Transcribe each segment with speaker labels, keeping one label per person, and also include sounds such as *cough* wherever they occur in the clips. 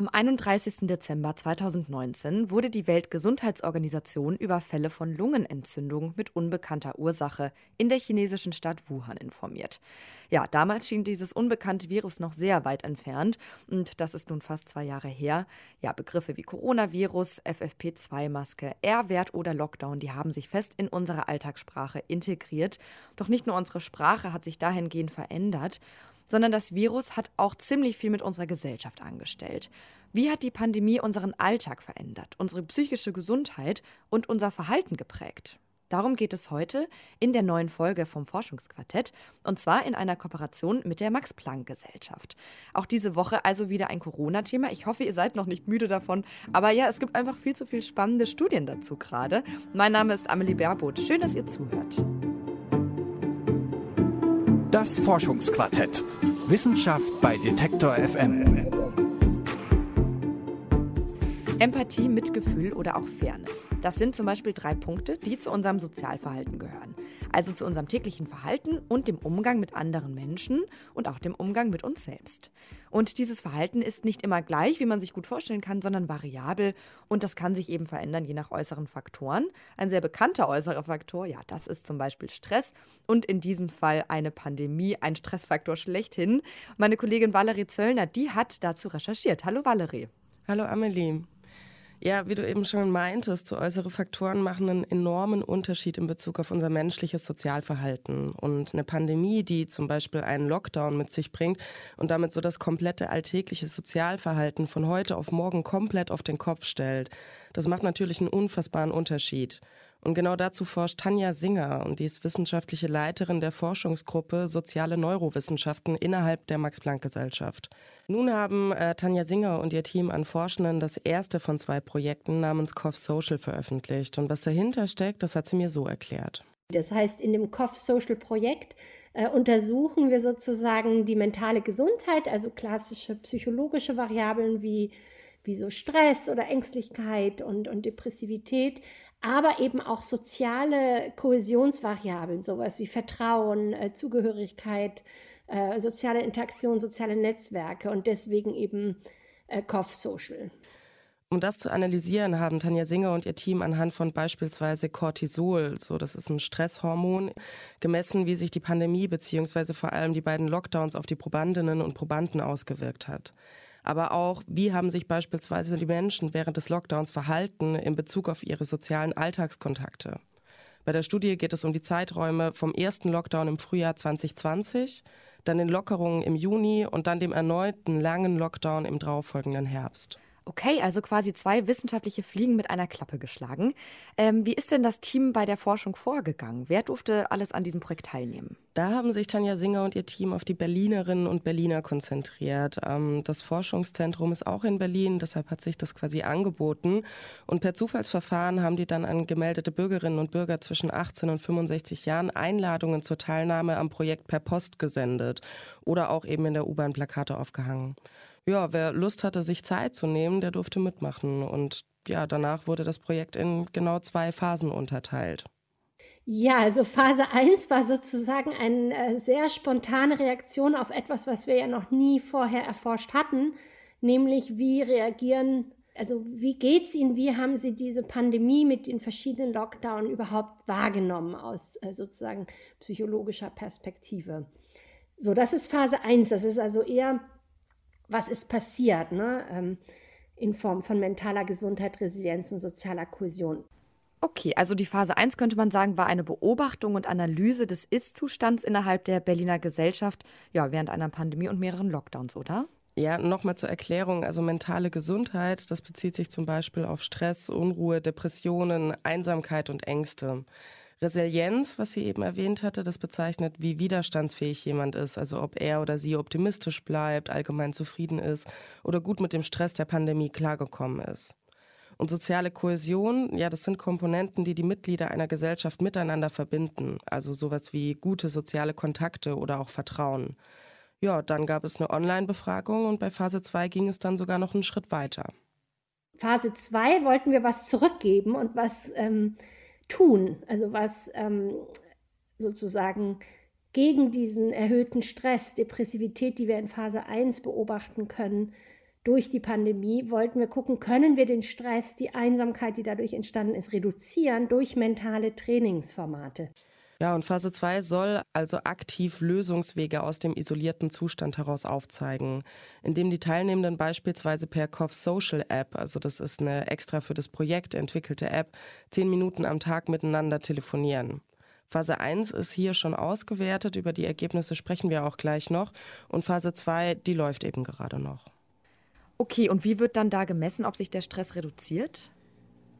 Speaker 1: Am 31. Dezember 2019 wurde die Weltgesundheitsorganisation über Fälle von Lungenentzündung mit unbekannter Ursache in der chinesischen Stadt Wuhan informiert. Ja, damals schien dieses unbekannte Virus noch sehr weit entfernt und das ist nun fast zwei Jahre her. Ja, Begriffe wie Coronavirus, FFP2-Maske, R-Wert oder Lockdown, die haben sich fest in unsere Alltagssprache integriert. Doch nicht nur unsere Sprache hat sich dahingehend verändert sondern das Virus hat auch ziemlich viel mit unserer Gesellschaft angestellt. Wie hat die Pandemie unseren Alltag verändert, unsere psychische Gesundheit und unser Verhalten geprägt? Darum geht es heute in der neuen Folge vom Forschungsquartett und zwar in einer Kooperation mit der Max-Planck-Gesellschaft. Auch diese Woche also wieder ein Corona-Thema. Ich hoffe, ihr seid noch nicht müde davon. Aber ja, es gibt einfach viel zu viel spannende Studien dazu gerade. Mein Name ist Amelie Baerboth. Schön, dass ihr zuhört.
Speaker 2: Das Forschungsquartett. Wissenschaft bei Detektor FM.
Speaker 1: Empathie, Mitgefühl oder auch Fairness. Das sind zum Beispiel drei Punkte, die zu unserem Sozialverhalten gehören. Also zu unserem täglichen Verhalten und dem Umgang mit anderen Menschen und auch dem Umgang mit uns selbst. Und dieses Verhalten ist nicht immer gleich, wie man sich gut vorstellen kann, sondern variabel und das kann sich eben verändern je nach äußeren Faktoren. Ein sehr bekannter äußerer Faktor, ja, das ist zum Beispiel Stress und in diesem Fall eine Pandemie, ein Stressfaktor schlechthin. Meine Kollegin Valerie Zöllner, die hat dazu recherchiert. Hallo Valerie.
Speaker 3: Hallo Amelie. Ja, wie du eben schon meintest, so äußere Faktoren machen einen enormen Unterschied in Bezug auf unser menschliches Sozialverhalten. Und eine Pandemie, die zum Beispiel einen Lockdown mit sich bringt und damit so das komplette alltägliche Sozialverhalten von heute auf morgen komplett auf den Kopf stellt, das macht natürlich einen unfassbaren Unterschied. Und genau dazu forscht Tanja Singer und die ist wissenschaftliche Leiterin der Forschungsgruppe Soziale Neurowissenschaften innerhalb der Max-Planck-Gesellschaft. Nun haben äh, Tanja Singer und ihr Team an Forschenden das erste von zwei Projekten namens COF Social veröffentlicht. Und was dahinter steckt, das hat sie mir so erklärt.
Speaker 4: Das heißt, in dem COF Social Projekt äh, untersuchen wir sozusagen die mentale Gesundheit, also klassische psychologische Variablen wie wie so Stress oder Ängstlichkeit und, und Depressivität, aber eben auch soziale Kohäsionsvariablen, sowas wie Vertrauen, äh, Zugehörigkeit, äh, soziale Interaktion, soziale Netzwerke und deswegen eben äh, COF Social.
Speaker 3: Um das zu analysieren, haben Tanja Singer und ihr Team anhand von beispielsweise Cortisol, so das ist ein Stresshormon, gemessen, wie sich die Pandemie bzw. vor allem die beiden Lockdowns auf die Probandinnen und Probanden ausgewirkt hat aber auch, wie haben sich beispielsweise die Menschen während des Lockdowns verhalten in Bezug auf ihre sozialen Alltagskontakte. Bei der Studie geht es um die Zeiträume vom ersten Lockdown im Frühjahr 2020, dann den Lockerungen im Juni und dann dem erneuten langen Lockdown im darauffolgenden Herbst.
Speaker 1: Okay, also quasi zwei wissenschaftliche Fliegen mit einer Klappe geschlagen. Ähm, wie ist denn das Team bei der Forschung vorgegangen? Wer durfte alles an diesem Projekt teilnehmen?
Speaker 3: Da haben sich Tanja Singer und ihr Team auf die Berlinerinnen und Berliner konzentriert. Ähm, das Forschungszentrum ist auch in Berlin, deshalb hat sich das quasi angeboten. Und per Zufallsverfahren haben die dann an gemeldete Bürgerinnen und Bürger zwischen 18 und 65 Jahren Einladungen zur Teilnahme am Projekt per Post gesendet oder auch eben in der U-Bahn Plakate aufgehangen ja, wer Lust hatte, sich Zeit zu nehmen, der durfte mitmachen. Und ja, danach wurde das Projekt in genau zwei Phasen unterteilt.
Speaker 4: Ja, also Phase 1 war sozusagen eine äh, sehr spontane Reaktion auf etwas, was wir ja noch nie vorher erforscht hatten, nämlich wie reagieren, also wie geht es Ihnen, wie haben Sie diese Pandemie mit den verschiedenen Lockdowns überhaupt wahrgenommen aus äh, sozusagen psychologischer Perspektive. So, das ist Phase 1, das ist also eher was ist passiert, ne? Ähm, in Form von mentaler Gesundheit, Resilienz und sozialer Kohäsion.
Speaker 1: Okay, also die Phase 1 könnte man sagen, war eine Beobachtung und Analyse des Ist-Zustands innerhalb der Berliner Gesellschaft, ja, während einer Pandemie und mehreren Lockdowns, oder?
Speaker 3: Ja, nochmal zur Erklärung. Also mentale Gesundheit, das bezieht sich zum Beispiel auf Stress, Unruhe, Depressionen, Einsamkeit und Ängste. Resilienz, was sie eben erwähnt hatte, das bezeichnet, wie widerstandsfähig jemand ist, also ob er oder sie optimistisch bleibt, allgemein zufrieden ist oder gut mit dem Stress der Pandemie klargekommen ist. Und soziale Kohäsion, ja, das sind Komponenten, die die Mitglieder einer Gesellschaft miteinander verbinden, also sowas wie gute soziale Kontakte oder auch Vertrauen. Ja, dann gab es eine Online-Befragung und bei Phase 2 ging es dann sogar noch einen Schritt weiter.
Speaker 4: Phase 2 wollten wir was zurückgeben und was ähm, tun, also was ähm, sozusagen gegen diesen erhöhten Stress, Depressivität, die wir in Phase 1 beobachten können, durch die Pandemie wollten wir gucken, können wir den Stress, die Einsamkeit, die dadurch entstanden ist, reduzieren durch mentale Trainingsformate.
Speaker 3: Ja, und Phase 2 soll also aktiv Lösungswege aus dem isolierten Zustand heraus aufzeigen, indem die Teilnehmenden beispielsweise per Cough Social App, also das ist eine extra für das Projekt entwickelte App, zehn Minuten am Tag miteinander telefonieren. Phase 1 ist hier schon ausgewertet, über die Ergebnisse sprechen wir auch gleich noch. Und Phase 2, die läuft eben gerade noch.
Speaker 1: Okay, und wie wird dann da gemessen, ob sich der Stress reduziert?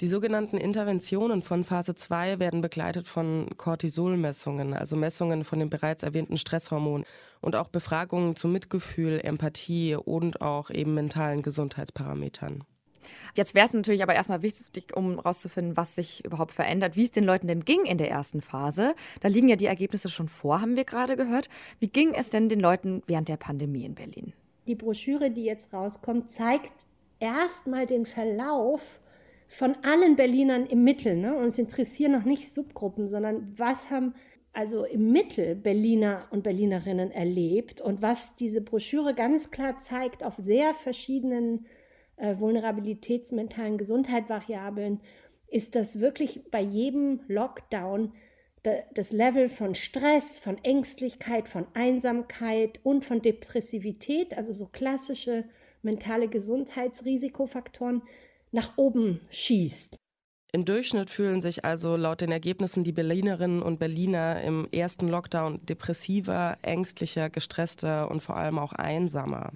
Speaker 3: Die sogenannten Interventionen von Phase 2 werden begleitet von Cortisolmessungen, also Messungen von dem bereits erwähnten Stresshormon und auch Befragungen zu Mitgefühl, Empathie und auch eben mentalen Gesundheitsparametern.
Speaker 1: Jetzt wäre es natürlich aber erstmal wichtig, um herauszufinden, was sich überhaupt verändert, wie es den Leuten denn ging in der ersten Phase. Da liegen ja die Ergebnisse schon vor, haben wir gerade gehört. Wie ging es denn den Leuten während der Pandemie in Berlin?
Speaker 4: Die Broschüre, die jetzt rauskommt, zeigt erstmal den Verlauf von allen Berlinern im Mittel. Ne? Uns interessieren noch nicht Subgruppen, sondern was haben also im Mittel Berliner und Berlinerinnen erlebt und was diese Broschüre ganz klar zeigt auf sehr verschiedenen äh, vulnerabilitätsmentalen Gesundheitsvariablen, ist, dass wirklich bei jedem Lockdown das Level von Stress, von Ängstlichkeit, von Einsamkeit und von Depressivität, also so klassische mentale Gesundheitsrisikofaktoren, nach oben schießt.
Speaker 3: Im Durchschnitt fühlen sich also laut den Ergebnissen die Berlinerinnen und Berliner im ersten Lockdown depressiver, ängstlicher, gestresster und vor allem auch einsamer.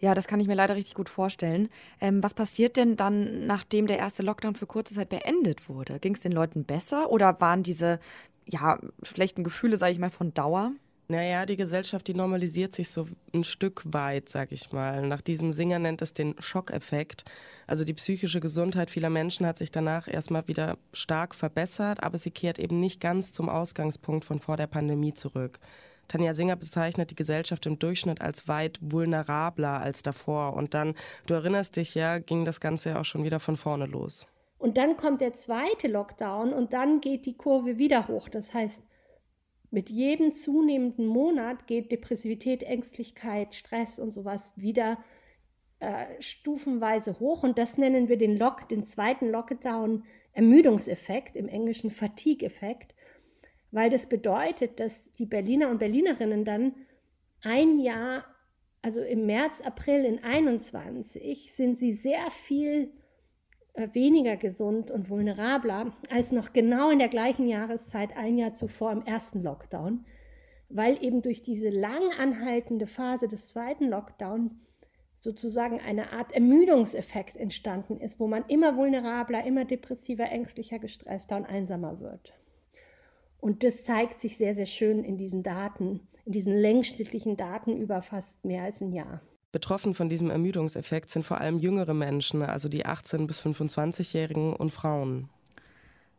Speaker 1: Ja, das kann ich mir leider richtig gut vorstellen. Ähm, was passiert denn dann, nachdem der erste Lockdown für kurze Zeit beendet wurde? Ging es den Leuten besser oder waren diese ja, schlechten Gefühle, sage ich mal, von Dauer?
Speaker 3: Naja, die Gesellschaft, die normalisiert sich so ein Stück weit, sag ich mal. Nach diesem Singer nennt es den Schockeffekt. Also die psychische Gesundheit vieler Menschen hat sich danach erstmal wieder stark verbessert, aber sie kehrt eben nicht ganz zum Ausgangspunkt von vor der Pandemie zurück. Tanja Singer bezeichnet die Gesellschaft im Durchschnitt als weit vulnerabler als davor. Und dann, du erinnerst dich ja, ging das Ganze ja auch schon wieder von vorne los.
Speaker 4: Und dann kommt der zweite Lockdown und dann geht die Kurve wieder hoch. Das heißt, mit jedem zunehmenden Monat geht Depressivität, Ängstlichkeit, Stress und sowas wieder äh, stufenweise hoch. Und das nennen wir den Lock, den zweiten Lockdown Ermüdungseffekt, im Englischen Fatigue-Effekt, weil das bedeutet, dass die Berliner und Berlinerinnen dann ein Jahr, also im März, April in 21, sind sie sehr viel weniger gesund und vulnerabler als noch genau in der gleichen Jahreszeit ein Jahr zuvor im ersten Lockdown, weil eben durch diese lang anhaltende Phase des zweiten Lockdown sozusagen eine Art Ermüdungseffekt entstanden ist, wo man immer vulnerabler, immer depressiver, ängstlicher, gestresster und einsamer wird. Und das zeigt sich sehr, sehr schön in diesen Daten, in diesen längsschnittlichen Daten über fast mehr als ein Jahr.
Speaker 3: Betroffen von diesem Ermüdungseffekt sind vor allem jüngere Menschen, also die 18- bis 25-Jährigen und Frauen.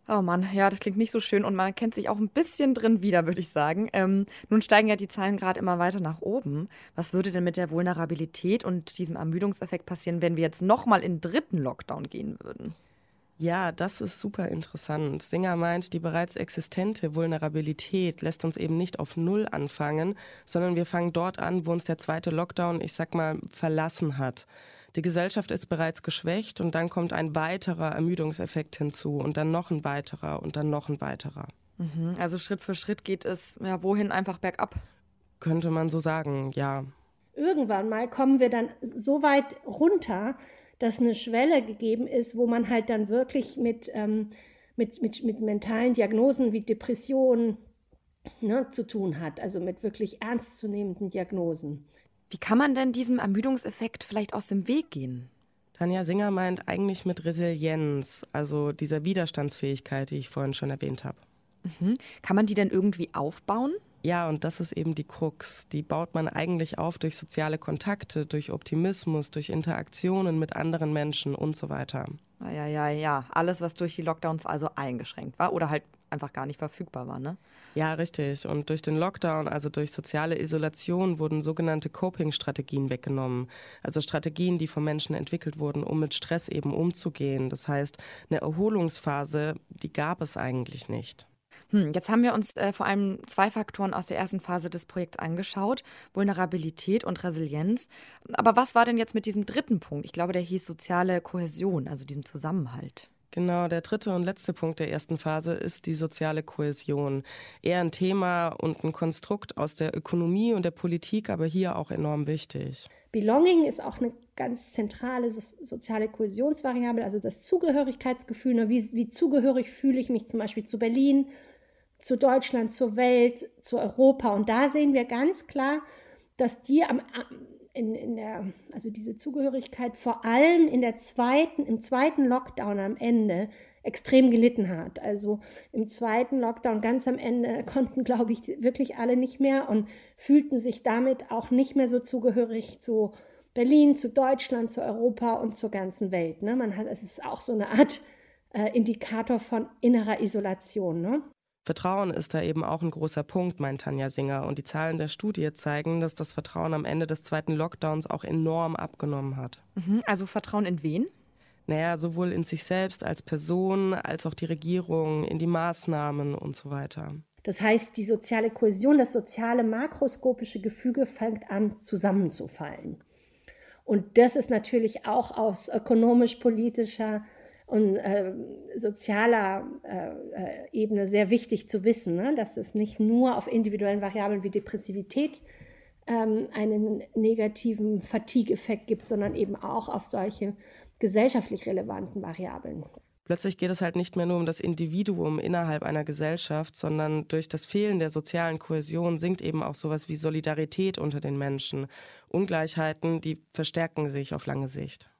Speaker 1: Oh Mann, ja, das klingt nicht so schön und man kennt sich auch ein bisschen drin wieder, würde ich sagen. Ähm, nun steigen ja die Zahlen gerade immer weiter nach oben. Was würde denn mit der Vulnerabilität und diesem Ermüdungseffekt passieren, wenn wir jetzt nochmal in den dritten Lockdown gehen würden?
Speaker 3: Ja, das ist super interessant. Singer meint, die bereits existente Vulnerabilität lässt uns eben nicht auf Null anfangen, sondern wir fangen dort an, wo uns der zweite Lockdown, ich sag mal, verlassen hat. Die Gesellschaft ist bereits geschwächt und dann kommt ein weiterer Ermüdungseffekt hinzu und dann noch ein weiterer und dann noch ein weiterer.
Speaker 1: Mhm, also Schritt für Schritt geht es ja wohin einfach bergab.
Speaker 3: Könnte man so sagen, ja.
Speaker 4: Irgendwann mal kommen wir dann so weit runter, dass eine Schwelle gegeben ist, wo man halt dann wirklich mit, ähm, mit, mit, mit mentalen Diagnosen wie Depressionen ne, zu tun hat, also mit wirklich ernstzunehmenden Diagnosen.
Speaker 1: Wie kann man denn diesem Ermüdungseffekt vielleicht aus dem Weg gehen?
Speaker 3: Tanja Singer meint eigentlich mit Resilienz, also dieser Widerstandsfähigkeit, die ich vorhin schon erwähnt habe.
Speaker 1: Mhm. Kann man die denn irgendwie aufbauen?
Speaker 3: Ja, und das ist eben die Krux. Die baut man eigentlich auf durch soziale Kontakte, durch Optimismus, durch Interaktionen mit anderen Menschen und so weiter.
Speaker 1: Ja, ja, ja. Alles, was durch die Lockdowns also eingeschränkt war oder halt einfach gar nicht verfügbar war, ne?
Speaker 3: Ja, richtig. Und durch den Lockdown, also durch soziale Isolation, wurden sogenannte Coping-Strategien weggenommen. Also Strategien, die von Menschen entwickelt wurden, um mit Stress eben umzugehen. Das heißt, eine Erholungsphase, die gab es eigentlich nicht.
Speaker 1: Hm, jetzt haben wir uns äh, vor allem zwei Faktoren aus der ersten Phase des Projekts angeschaut, Vulnerabilität und Resilienz. Aber was war denn jetzt mit diesem dritten Punkt? Ich glaube, der hieß soziale Kohäsion, also diesem Zusammenhalt.
Speaker 3: Genau, der dritte und letzte Punkt der ersten Phase ist die soziale Kohäsion. Eher ein Thema und ein Konstrukt aus der Ökonomie und der Politik, aber hier auch enorm wichtig.
Speaker 4: Belonging ist auch eine ganz zentrale so soziale Kohäsionsvariable, also das Zugehörigkeitsgefühl. Ne? Wie, wie zugehörig fühle ich mich zum Beispiel zu Berlin, zu Deutschland, zur Welt, zu Europa? Und da sehen wir ganz klar, dass die am, in, in der, also diese Zugehörigkeit vor allem in der zweiten, im zweiten Lockdown am Ende extrem gelitten hat. Also im zweiten Lockdown ganz am Ende *laughs* konnten, glaube ich, wirklich alle nicht mehr und fühlten sich damit auch nicht mehr so zugehörig zu Berlin, zu Deutschland, zu Europa und zur ganzen Welt. Ne? Man hat, es ist auch so eine Art äh, Indikator von innerer Isolation. Ne?
Speaker 3: Vertrauen ist da eben auch ein großer Punkt, meint Tanja Singer. Und die Zahlen der Studie zeigen, dass das Vertrauen am Ende des zweiten Lockdowns auch enorm abgenommen hat.
Speaker 1: Mhm, also Vertrauen in wen?
Speaker 3: Naja, sowohl in sich selbst als Person, als auch die Regierung, in die Maßnahmen und so weiter.
Speaker 4: Das heißt, die soziale Kohäsion, das soziale makroskopische Gefüge fängt an zusammenzufallen. Und das ist natürlich auch aus ökonomisch-politischer und äh, sozialer äh, Ebene sehr wichtig zu wissen, ne? dass es nicht nur auf individuellen Variablen wie Depressivität ähm, einen negativen Fatigue-Effekt gibt, sondern eben auch auf solche gesellschaftlich relevanten Variablen.
Speaker 3: Plötzlich geht es halt nicht mehr nur um das Individuum innerhalb einer Gesellschaft, sondern durch das Fehlen der sozialen Kohäsion sinkt eben auch sowas wie Solidarität unter den Menschen. Ungleichheiten, die verstärken sich auf lange Sicht.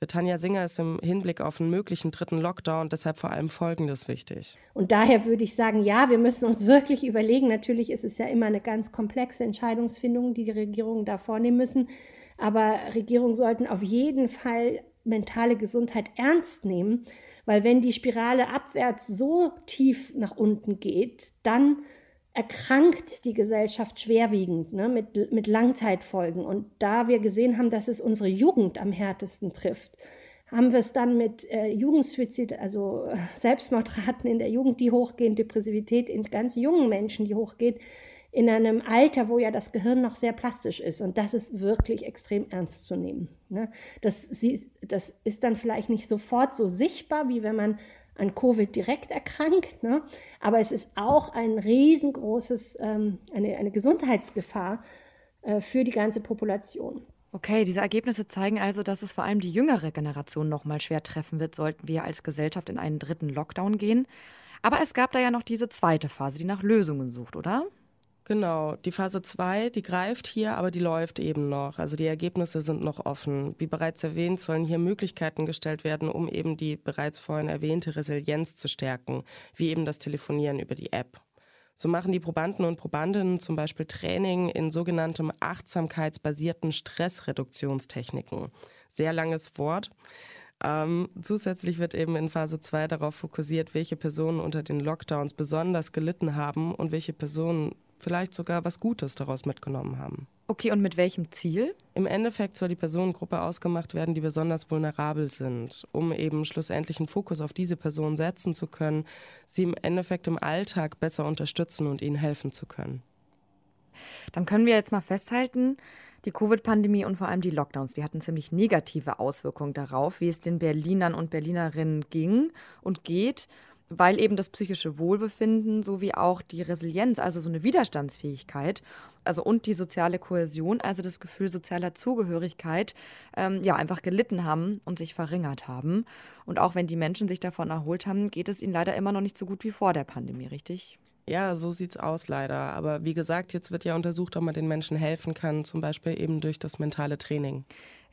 Speaker 3: Für Tanja Singer ist im Hinblick auf einen möglichen dritten Lockdown deshalb vor allem Folgendes wichtig.
Speaker 4: Und daher würde ich sagen, ja, wir müssen uns wirklich überlegen. Natürlich ist es ja immer eine ganz komplexe Entscheidungsfindung, die die Regierungen da vornehmen müssen. Aber Regierungen sollten auf jeden Fall mentale Gesundheit ernst nehmen, weil wenn die Spirale abwärts so tief nach unten geht, dann erkrankt die Gesellschaft schwerwiegend ne, mit, mit Langzeitfolgen. Und da wir gesehen haben, dass es unsere Jugend am härtesten trifft, haben wir es dann mit äh, Jugendsuizid, also äh, Selbstmordraten in der Jugend, die hochgehen, Depressivität in ganz jungen Menschen, die hochgeht, in einem Alter, wo ja das Gehirn noch sehr plastisch ist. Und das ist wirklich extrem ernst zu nehmen. Ne? Das, sie, das ist dann vielleicht nicht sofort so sichtbar, wie wenn man an Covid direkt erkrankt. Ne? Aber es ist auch ein riesengroßes, ähm, eine, eine Gesundheitsgefahr äh, für die ganze Population.
Speaker 1: Okay, diese Ergebnisse zeigen also, dass es vor allem die jüngere Generation noch mal schwer treffen wird, sollten wir als Gesellschaft in einen dritten Lockdown gehen. Aber es gab da ja noch diese zweite Phase, die nach Lösungen sucht, oder?
Speaker 3: Genau, die Phase 2, die greift hier, aber die läuft eben noch. Also die Ergebnisse sind noch offen. Wie bereits erwähnt, sollen hier Möglichkeiten gestellt werden, um eben die bereits vorhin erwähnte Resilienz zu stärken, wie eben das Telefonieren über die App. So machen die Probanden und Probandinnen zum Beispiel Training in sogenanntem achtsamkeitsbasierten Stressreduktionstechniken. Sehr langes Wort. Ähm, zusätzlich wird eben in Phase 2 darauf fokussiert, welche Personen unter den Lockdowns besonders gelitten haben und welche Personen vielleicht sogar was Gutes daraus mitgenommen haben.
Speaker 1: Okay, und mit welchem Ziel?
Speaker 3: Im Endeffekt soll die Personengruppe ausgemacht werden, die besonders vulnerabel sind, um eben schlussendlich einen Fokus auf diese Person setzen zu können, sie im Endeffekt im Alltag besser unterstützen und ihnen helfen zu können.
Speaker 1: Dann können wir jetzt mal festhalten, die Covid-Pandemie und vor allem die Lockdowns, die hatten ziemlich negative Auswirkungen darauf, wie es den Berlinern und Berlinerinnen ging und geht weil eben das psychische Wohlbefinden sowie auch die Resilienz, also so eine Widerstandsfähigkeit, also und die soziale Kohäsion, also das Gefühl sozialer Zugehörigkeit, ähm, ja, einfach gelitten haben und sich verringert haben. Und auch wenn die Menschen sich davon erholt haben, geht es ihnen leider immer noch nicht so gut wie vor der Pandemie, richtig?
Speaker 3: Ja, so sieht's aus leider. Aber wie gesagt, jetzt wird ja untersucht, ob man den Menschen helfen kann, zum Beispiel eben durch das mentale Training.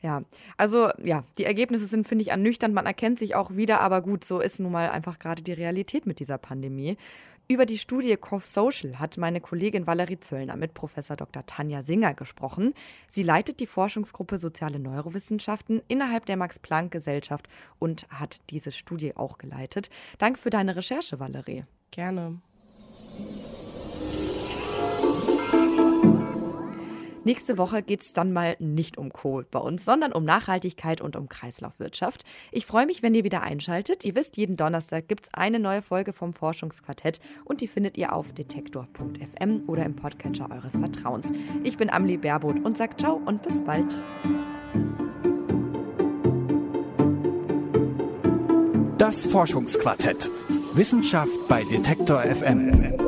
Speaker 1: Ja, also ja, die Ergebnisse sind, finde ich, ernüchternd. Man erkennt sich auch wieder, aber gut, so ist nun mal einfach gerade die Realität mit dieser Pandemie. Über die Studie Cove Social hat meine Kollegin Valerie Zöllner mit Professor Dr. Tanja Singer gesprochen. Sie leitet die Forschungsgruppe Soziale Neurowissenschaften innerhalb der Max-Planck-Gesellschaft und hat diese Studie auch geleitet. Danke für deine Recherche, Valerie.
Speaker 3: Gerne.
Speaker 1: Nächste Woche geht es dann mal nicht um Kohl bei uns, sondern um Nachhaltigkeit und um Kreislaufwirtschaft. Ich freue mich, wenn ihr wieder einschaltet. Ihr wisst, jeden Donnerstag gibt es eine neue Folge vom Forschungsquartett und die findet ihr auf detektor.fm oder im Podcatcher eures Vertrauens. Ich bin Amli Baerboth und sage ciao und bis bald.
Speaker 2: Das Forschungsquartett. Wissenschaft bei Detektor FM.